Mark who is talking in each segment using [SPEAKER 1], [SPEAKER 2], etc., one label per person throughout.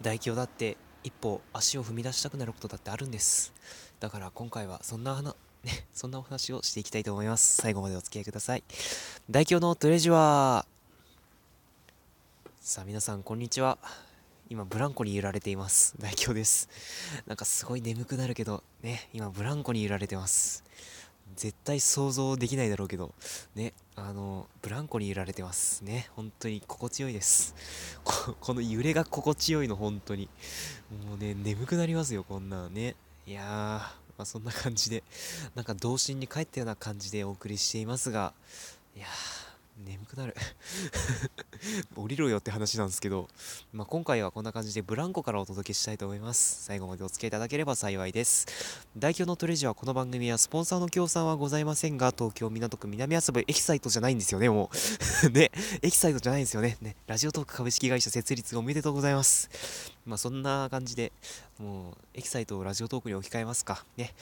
[SPEAKER 1] 大凶だって一歩足を踏み出したくなることだってあるんです。だから今回はそんな話ね、そんなお話をしていきたいと思います。最後までお付き合いください。大凶のトレジュアさあ皆さんこんにちは。今ブランコに揺られています。大凶です。なんかすごい眠くなるけどね今ブランコに揺られてます。絶対想像できないだろうけどね。あのブランコに揺られてますね。本当に心地よいです。この揺れが心地よいの本当に。もうね眠くなりますよこんなのね。いやーまあ、そんな感じでなんか童心に帰ったような感じでお送りしていますがいやー眠くなる。降りろよって話なんですけど、まあ、今回はこんな感じでブランコからお届けしたいと思います。最後までお付き合いいただければ幸いです。代表のトレジはこの番組はスポンサーの協賛はございませんが東京港区南麻布エキサイトじゃないんですよねもう。ねエキサイトじゃないんですよね。ねラジオトーク株式会社設立おめでとうございます。まあそんな感じでもうエキサイトをラジオトークに置き換えますか。ね。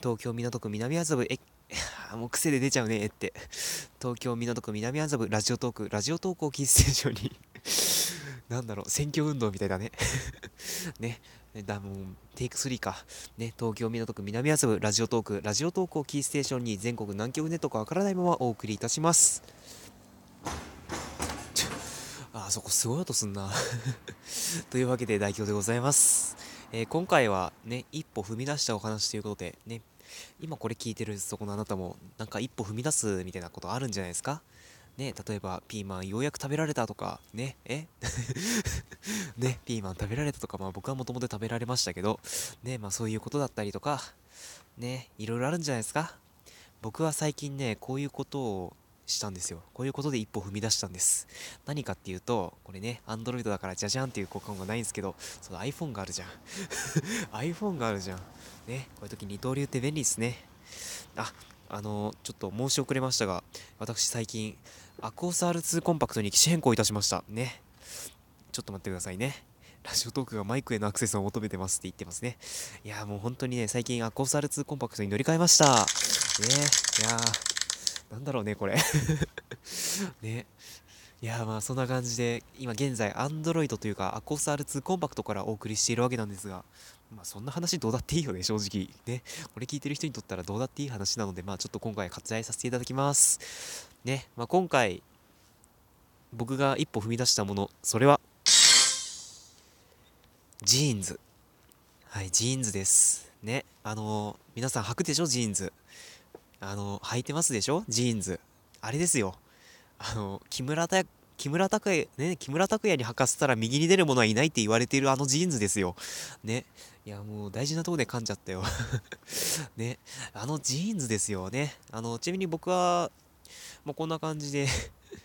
[SPEAKER 1] 東京港区南麻布もう癖で出ちゃうねって。東京港区南麻布ラジオトークラジオトークをキーステーションに。なんだろう選挙運動みたいだね。ね。だもうテイク3か。ね東京港区南麻布ラジオトークラジオトークをキーステーションに全国南極ネットかわからないままお送りいたします。あそこすごい音すんな。というわけで代表でございます、えー、今回はね一歩踏み出したお話ということでね今これ聞いてるそこのあなたもなんか一歩踏み出すみたいなことあるんじゃないですか？ね例えばピーマンようやく食べられたとか。ねえ？ねピーマン食べられたとか。まあ僕はもともと食べられましたけど。ねまあそういうことだったりとか。ねいろいろあるんじゃないですか？僕は最近ねこういうことをしたんですよ。こういうことで一歩踏み出したんです。何かっていうとこれね Android だからじゃじゃんっていう効果音がないんですけどその iPhone があるじゃん。iPhone があるじゃん。ねこういう時二刀流って便利ですね。ああのちょっと申し遅れましたが私最近アクオス R2 コンパクトに機種変更いたしました。ね。ちょっと待ってくださいね。ラジオトークがマイクへのアクセスを求めてますって言ってますね。いやもう本当にね、最近アコース R2 コンパクトに乗り換えました。ね。いやーなんだろうね、これ ね。いやまあそんな感じで、今現在 Android というかアコース R2 コンパクトからお送りしているわけなんですが、まあそんな話どうだっていいよね、正直。ね。これ聞いてる人にとったらどうだっていい話なので、まあちょっと今回割愛させていただきます。ね。まあ今回、僕が一歩踏み出したもの、それは、ジーンズ。はい、ジーンズです。ね。あのー、皆さん履くでしょ、ジーンズ。あの、履いてますでしょ？ジーンズ。あれですよ。あの、木村拓木村拓哉、ね、木村拓哉に履かせたら右に出る者はいないって言われているあのジーンズですよ。ね。いや、もう大事なとこで噛んじゃったよ。ね。あのジーンズですよね。あの、ちなみに僕は、もうこんな感じで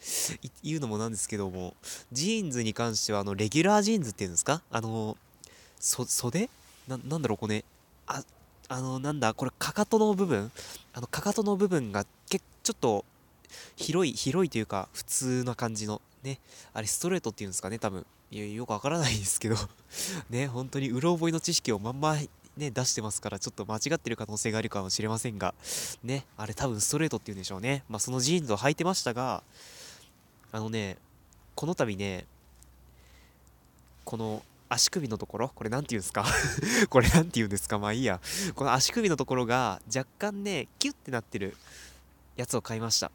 [SPEAKER 1] 言うのもなんですけども、ジーンズに関しては、あの、レギュラージーンズっていうんですか？あの、袖？な、なんだろう、これ、ね、あの、なんだ、これ、かかとの部分？あの、かかとの部分が、けちょっと、広い、広いというか、普通な感じの、ね、あれ、ストレートっていうんですかね、多分。よくわからないですけど ね、本当にうろ覚えの知識をまんま、ね、出してますから、ちょっと間違ってる可能性があるかもしれませんが、ね、あれ多分ストレートっていうんでしょうね。まあ、そのジーンズを履いてましたが、あのね、この度ね、この足首のところ？これ何て言うんですか？これ何て言うんですか？まあいいや。この足首のところが若干ねキュッてなってるやつを買いました。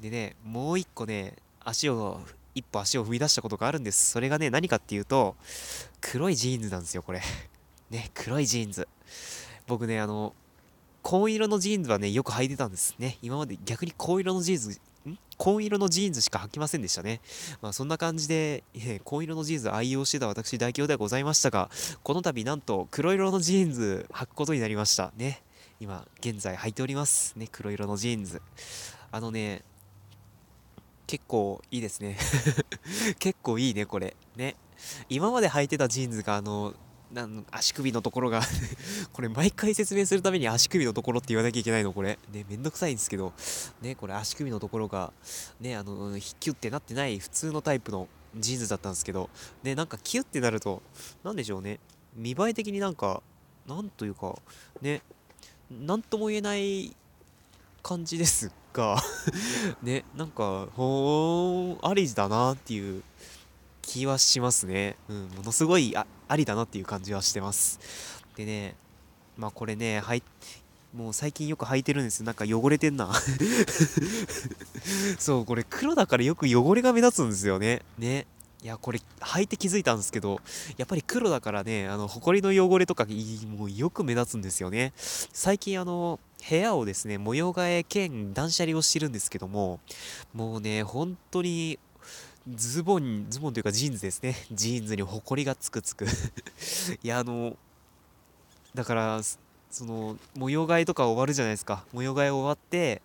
[SPEAKER 1] でねもう一個ね足を一歩足を踏み出したことがあるんです。それがね何かっていうと黒いジーンズなんですよこれ。ね黒いジーンズ。僕ねあの紺色のジーンズはねよく履いてたんですね。今まで逆に紺色のジーンズ紺色のジーンズしか履きませんでしたね。まあそんな感じで、えー、紺色のジーンズ愛用してた私代表ではございましたが、この度なんと黒色のジーンズ履くことになりました。ね。今、現在履いております。ね、黒色のジーンズ。あのね、結構いいですね 結構いいね、これ。ね。今まで履いてたジーンズが、あの、なん足首のところが これ毎回説明するために足首のところって言わなきゃいけないのこれ。ね、めんどくさいんですけど、ね、これ足首のところが、ね、あの、キュッてなってない普通のタイプのジーンズだったんですけど、ね、なんかキュッてなると、なんでしょうね、見栄え的になんか、なんというか、ね、なんとも言えない感じですが。ね、なんか、ほーん、ありだなっていう気はしますね。うん、ものすごいありだなっていう感じはしてます。でね、まあこれね、はい、もう最近よく履いてるんですよなんか汚れてんな そう、これ黒だからよく汚れが目立つんですよね。ね。いや、これ履いて気づいたんですけど、やっぱり黒だからね、あの、埃の汚れとかもうよく目立つんですよね。最近あの、部屋をですね、模様替え兼断捨離をしてるんですけども、もうね、本当にズボン、ズボンというかジーンズですね。ジーンズにホコリがつくつく いや、あの、だから、その、模様替えとか終わるじゃないですか。模様替え終わって、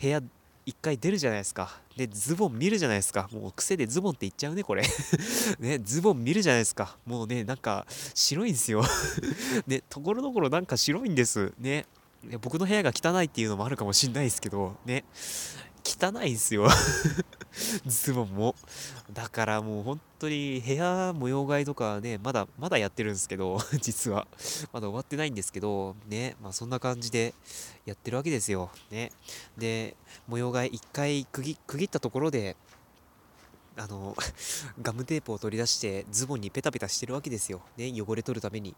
[SPEAKER 1] 部屋一回出るじゃないですか。で、ズボン見るじゃないですか。もう癖でズボンって言っちゃうね、これ ね、ズボン見るじゃないですか。もうね、なんか、白いんですよね、ところどころなんか白いんです。ね。僕の部屋が汚いっていうのもあるかもしんないですけど、ね。汚いんすよズボンも。だからもう本当に部屋模様替えとかね、まだ、まだやってるんですけど、実は。まだ終わってないんですけど、ね、まあそんな感じでやってるわけですよ。ね。で、模様替え一回区切区切ったところで、あの、ガムテープを取り出してズボンにペタペタしてるわけですよ。ね、汚れ取るために。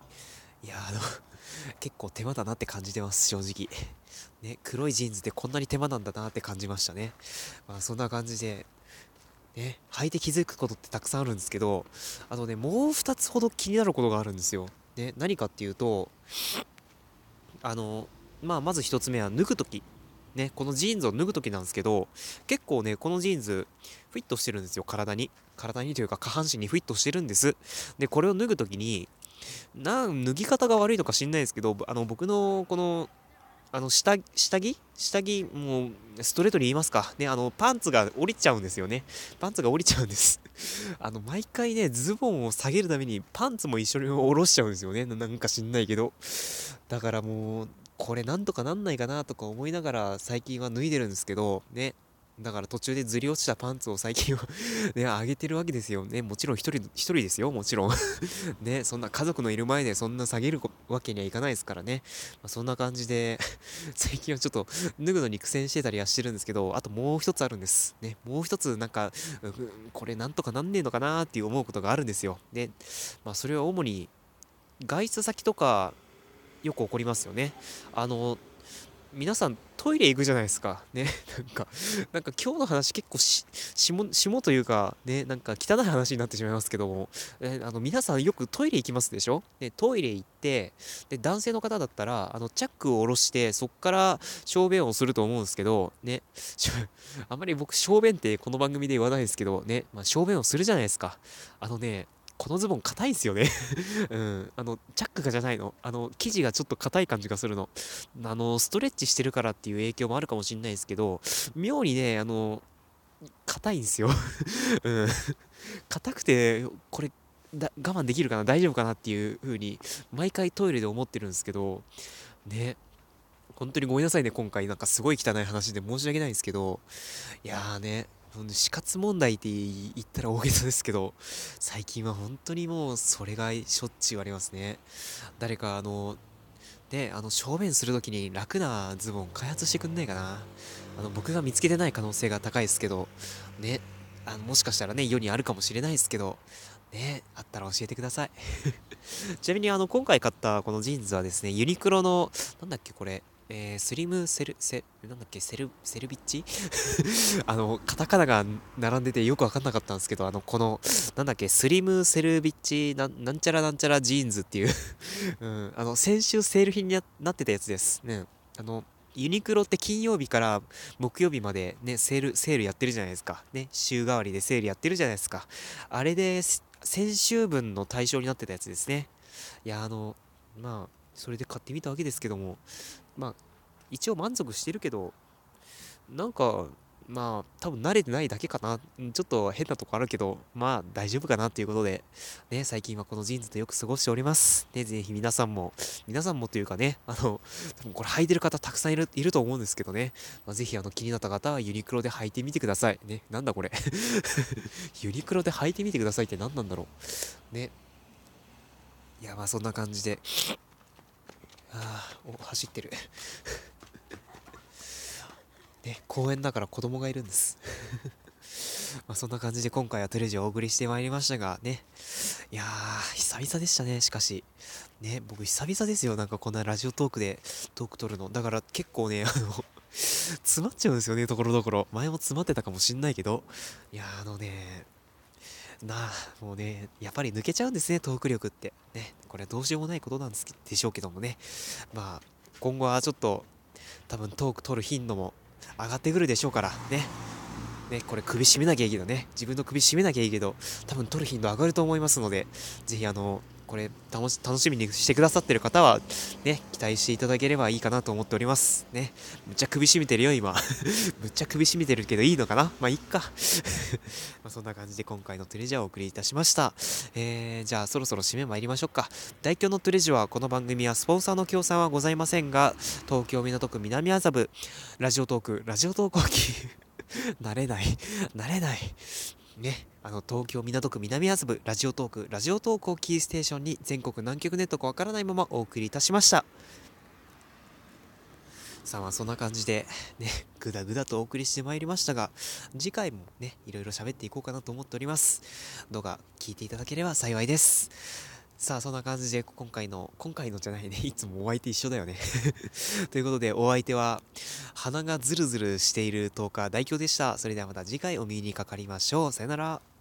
[SPEAKER 1] いや、あの、結構手間だなって感じてます、正直。ね、黒いジーンズってこんなに手間なんだなって感じましたね。まあ、そんな感じで、ね、履いて気づくことってたくさんあるんですけど、あのね、もう2つほど気になることがあるんですよ。ね、何かっていうと、あの、まあ、まず1つ目は脱ぐとき。ね、このジーンズを脱ぐときなんですけど、結構ね、このジーンズ、フィットしてるんですよ、体に。体にというか下半身にフィットしてるんです。で、これを脱ぐときに、なん脱ぎ方が悪いのか知んないですけど、あの、僕のこの、あの下、下着？下着、もう、ストレートに言いますか。ね、あの、パンツが降りちゃうんですよね。パンツが降りちゃうんです。あの、毎回ね、ズボンを下げるために、パンツも一緒に下ろしちゃうんですよね。なんか知んないけど。だからもう、これなんとかなんないかなとか思いながら最近は脱いでるんですけど、ね、だから途中でずり落ちたパンツを最近は ね、あげてるわけですよね。もちろん一人、一人ですよ、もちろん ね、そんな家族のいる前でそんな下げるわけにはいかないですからね。まあ、そんな感じで 最近はちょっと脱ぐのに苦戦してたりはしてるんですけど、あともう一つあるんです。ね、もう一つなんか、うん、これなんとかなんねえのかなっていう思うことがあるんですよ。で、まあそれは主に外出先とかよく起こりますよね。あの、皆さんトイレ行くじゃないですか。ね。なんか、なんか今日の話結構し、下、下というか、ね、なんか汚い話になってしまいますけども、えあの、皆さんよくトイレ行きますでしょ？で、トイレ行って、で、男性の方だったら、あの、チャックを下ろして、そっから小便をすると思うんですけど、ね、あんまり僕、小便ってこの番組で言わないですけど、ね、まあ、小便をするじゃないですか。あのね、このズボン硬いんすよね うん。あの、チャックがじゃないの。あの、生地がちょっと硬い感じがするの。あの、ストレッチしてるからっていう影響もあるかもしんないですけど、妙にね、あの、硬いんですよ うん。硬くて、これ、だ我慢できるかな？大丈夫かなっていう風に、毎回トイレで思ってるんですけど、ね。本当にごめんなさいね、今回なんかすごい汚い話で申し訳ないんですけど、いやーね、死活問題って言ったら大げさですけど、最近は本当にもうそれがしょっちゅうありますね。誰かあの、ね、あの、正面するときに楽なズボン開発してくんないかな。あの、僕が見つけてない可能性が高いですけど、ね、あの、もしかしたらね、世にあるかもしれないですけど、ね、あったら教えてください。ちなみにあの、今回買ったこのジーンズはですね、ユニクロの、なんだっけこれ、えー、スリムセル、セ、なんだっけ、セル、セルビッチ？あの、カタカナが並んでてよくわかんなかったんですけど、あの、この、なんだっけ、スリムセルビッチな、なんちゃらなんちゃらジーンズっていう うん、あの、先週セール品になってたやつです。ね。あの、ユニクロって金曜日から木曜日までね、セール、セールやってるじゃないですか。ね、週替わりでセールやってるじゃないですか。あれで、先週分の対象になってたやつですね。いや、あの、まあ、それで買ってみたわけですけども、まあ、一応満足してるけど、なんか、まあ、多分慣れてないだけかな。ちょっと変なとこあるけど、まあ大丈夫かなっていうことで、ね、最近はこのジーンズでよく過ごしております。ね、ぜひ皆さんも、皆さんもというかね、あの、多分これ履いてる方たくさんいるいると思うんですけどね、まあ、ぜひあの気になった方はユニクロで履いてみてください。ね、なんだこれ ユニクロで履いてみてくださいって何なんだろう。ね。いや、まあそんな感じで、ああ、走ってる ね、公園だから子供がいるんです まあ、そんな感じで今回はトレジをお送りしてまいりましたがね。いやー、久々でしたね、しかし。ね、僕久々ですよ、なんかこんなラジオトークでトーク撮るの。だから結構ね、あの 詰まっちゃうんですよね、ところどころ。前も詰まってたかもしんないけど。いやあのね、なあ、もうね、やっぱり抜けちゃうんですね、トーク力って。ね、これはどうしようもないことなんですでしょうけどもね。まあ、今後はちょっと、多分トーク取る頻度も上がってくるでしょうから、ね。ね、これ首絞めなきゃいいけどね、自分の首絞めなきゃいいけど、多分取る頻度上がると思いますので、ぜひあの、これ楽し楽しみにしてくださってる方は、ね、期待していただければいいかなと思っております。ね、むっちゃ首絞めてるよ、今。むっちゃ首絞めてるけどいいのかな？まあ、いっか。まそんな感じで今回のトレジャーをお送りいたしました。えー、じゃあそろそろ締め参りましょうか。大京のトレジャーはこの番組はスポンサーの協賛はございませんが、東京港区南麻布、ラジオトーク、ラジオトークを聞 慣れない。慣れない。ね、あの東京港区南麻布ラジオトークラジオトークをキーステーションに全国南極ネットかわからないままお送りいたしました。さあまあそんな感じでねぐだぐだとお送りしてまいりましたが次回もねいろいろ喋っていこうかなと思っております。動画聞いていただければ幸いです。さあ、そんな感じで、今回の、今回のじゃないね、いつもお相手一緒だよね ということで、お相手は、鼻がズルズルしている10日代表でした。それではまた次回お耳にかかりましょう。さよなら。